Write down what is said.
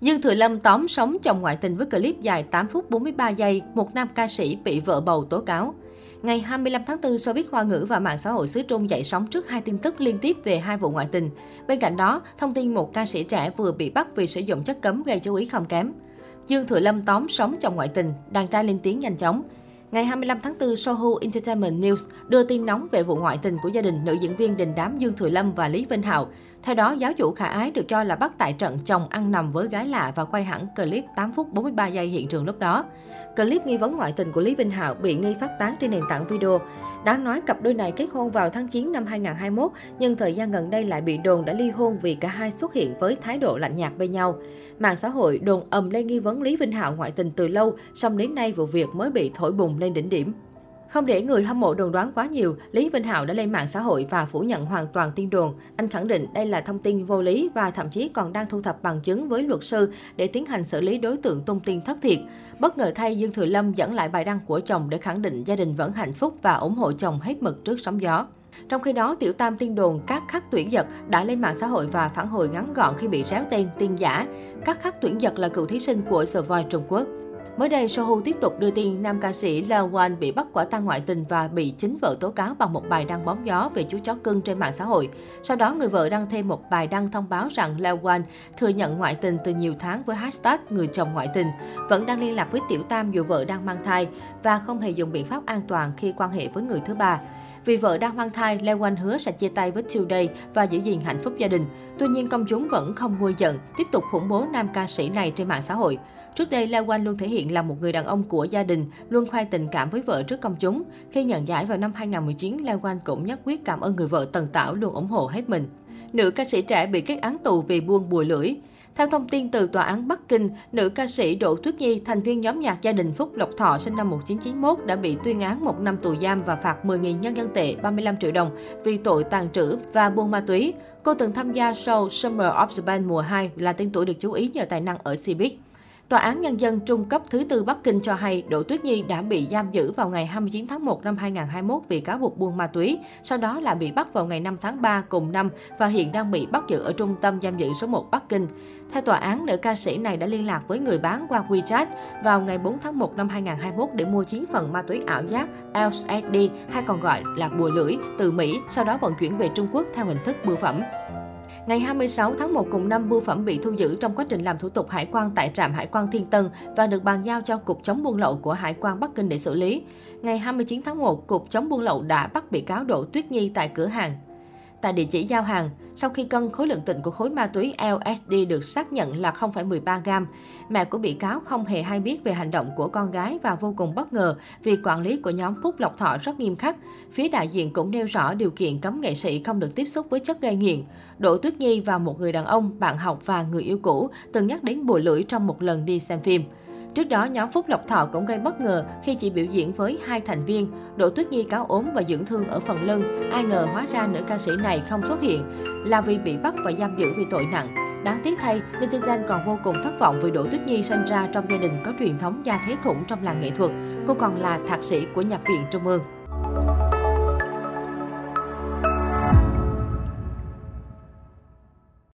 Dương Thừa Lâm tóm sống chồng ngoại tình với clip dài 8 phút 43 giây, một nam ca sĩ bị vợ bầu tố cáo. Ngày 25 tháng 4, showbiz Hoa ngữ và mạng xã hội xứ Trung dậy sóng trước hai tin tức liên tiếp về hai vụ ngoại tình. Bên cạnh đó, thông tin một ca sĩ trẻ vừa bị bắt vì sử dụng chất cấm gây chú ý không kém. Dương Thừa Lâm tóm sống chồng ngoại tình, đàn trai lên tiếng nhanh chóng. Ngày 25 tháng 4, Sohu Entertainment News đưa tin nóng về vụ ngoại tình của gia đình nữ diễn viên đình đám Dương Thừa Lâm và Lý Vinh Hạo. Theo đó, giáo chủ Khả Ái được cho là bắt tại trận chồng ăn nằm với gái lạ và quay hẳn clip 8 phút 43 giây hiện trường lúc đó. Clip nghi vấn ngoại tình của Lý Vinh Hạo bị nghi phát tán trên nền tảng video. Đáng nói cặp đôi này kết hôn vào tháng 9 năm 2021, nhưng thời gian gần đây lại bị đồn đã ly hôn vì cả hai xuất hiện với thái độ lạnh nhạt bên nhau. Mạng xã hội đồn ầm lên nghi vấn Lý Vinh Hạo ngoại tình từ lâu, song đến nay vụ việc mới bị thổi bùng lên đỉnh điểm. Không để người hâm mộ đồn đoán quá nhiều, Lý Vinh Hạo đã lên mạng xã hội và phủ nhận hoàn toàn tin đồn. Anh khẳng định đây là thông tin vô lý và thậm chí còn đang thu thập bằng chứng với luật sư để tiến hành xử lý đối tượng tung tin thất thiệt. Bất ngờ thay, Dương Thừa Lâm dẫn lại bài đăng của chồng để khẳng định gia đình vẫn hạnh phúc và ủng hộ chồng hết mực trước sóng gió. Trong khi đó, Tiểu Tam tin đồn các khắc tuyển giật đã lên mạng xã hội và phản hồi ngắn gọn khi bị réo tên tin giả. Các khắc tuyển giật là cựu thí sinh của The Trung Quốc. Mới đây, Sohu tiếp tục đưa tin nam ca sĩ Lao Wan bị bắt quả tang ngoại tình và bị chính vợ tố cáo bằng một bài đăng bóng gió về chú chó cưng trên mạng xã hội. Sau đó, người vợ đăng thêm một bài đăng thông báo rằng Lao Wan thừa nhận ngoại tình từ nhiều tháng với hashtag người chồng ngoại tình, vẫn đang liên lạc với Tiểu Tam dù vợ đang mang thai và không hề dùng biện pháp an toàn khi quan hệ với người thứ ba. Vì vợ đang mang thai, Leo Wan hứa sẽ chia tay với Today và giữ gìn hạnh phúc gia đình. Tuy nhiên, công chúng vẫn không nguôi giận, tiếp tục khủng bố nam ca sĩ này trên mạng xã hội. Trước đây, Leo Wan luôn thể hiện là một người đàn ông của gia đình, luôn khoe tình cảm với vợ trước công chúng. Khi nhận giải vào năm 2019, Leo Wan cũng nhất quyết cảm ơn người vợ Tần Tảo luôn ủng hộ hết mình. Nữ ca sĩ trẻ bị kết án tù vì buôn bùi lưỡi. Theo thông tin từ Tòa án Bắc Kinh, nữ ca sĩ Đỗ Tuyết Nhi, thành viên nhóm nhạc gia đình Phúc Lộc Thọ sinh năm 1991 đã bị tuyên án một năm tù giam và phạt 10.000 nhân dân tệ 35 triệu đồng vì tội tàn trữ và buôn ma túy. Cô từng tham gia show Summer of the Band mùa 2 là tên tuổi được chú ý nhờ tài năng ở Cbiz. Tòa án Nhân dân Trung cấp thứ tư Bắc Kinh cho hay Đỗ Tuyết Nhi đã bị giam giữ vào ngày 29 tháng 1 năm 2021 vì cáo buộc buôn ma túy, sau đó là bị bắt vào ngày 5 tháng 3 cùng năm và hiện đang bị bắt giữ ở trung tâm giam giữ số 1 Bắc Kinh. Theo tòa án, nữ ca sĩ này đã liên lạc với người bán qua WeChat vào ngày 4 tháng 1 năm 2021 để mua 9 phần ma túy ảo giác LSD hay còn gọi là bùa lưỡi từ Mỹ, sau đó vận chuyển về Trung Quốc theo hình thức bưu phẩm. Ngày 26 tháng 1 cùng năm, bưu phẩm bị thu giữ trong quá trình làm thủ tục hải quan tại trạm hải quan Thiên Tân và được bàn giao cho Cục chống buôn lậu của Hải quan Bắc Kinh để xử lý. Ngày 29 tháng 1, Cục chống buôn lậu đã bắt bị cáo Đỗ Tuyết Nhi tại cửa hàng tại địa chỉ giao hàng. Sau khi cân, khối lượng tịnh của khối ma túy LSD được xác nhận là 0,13 gram. Mẹ của bị cáo không hề hay biết về hành động của con gái và vô cùng bất ngờ vì quản lý của nhóm Phúc Lộc Thọ rất nghiêm khắc. Phía đại diện cũng nêu rõ điều kiện cấm nghệ sĩ không được tiếp xúc với chất gây nghiện. Đỗ Tuyết Nhi và một người đàn ông, bạn học và người yêu cũ từng nhắc đến bùa lưỡi trong một lần đi xem phim. Trước đó, nhóm Phúc Lộc Thọ cũng gây bất ngờ khi chỉ biểu diễn với hai thành viên. Đỗ Tuyết Nhi cáo ốm và dưỡng thương ở phần lưng. Ai ngờ hóa ra nữ ca sĩ này không xuất hiện là vì bị bắt và giam giữ vì tội nặng. Đáng tiếc thay, netizen còn vô cùng thất vọng vì Đỗ Tuyết Nhi sinh ra trong gia đình có truyền thống gia thế khủng trong làng nghệ thuật. Cô còn là thạc sĩ của Nhạc viện Trung ương.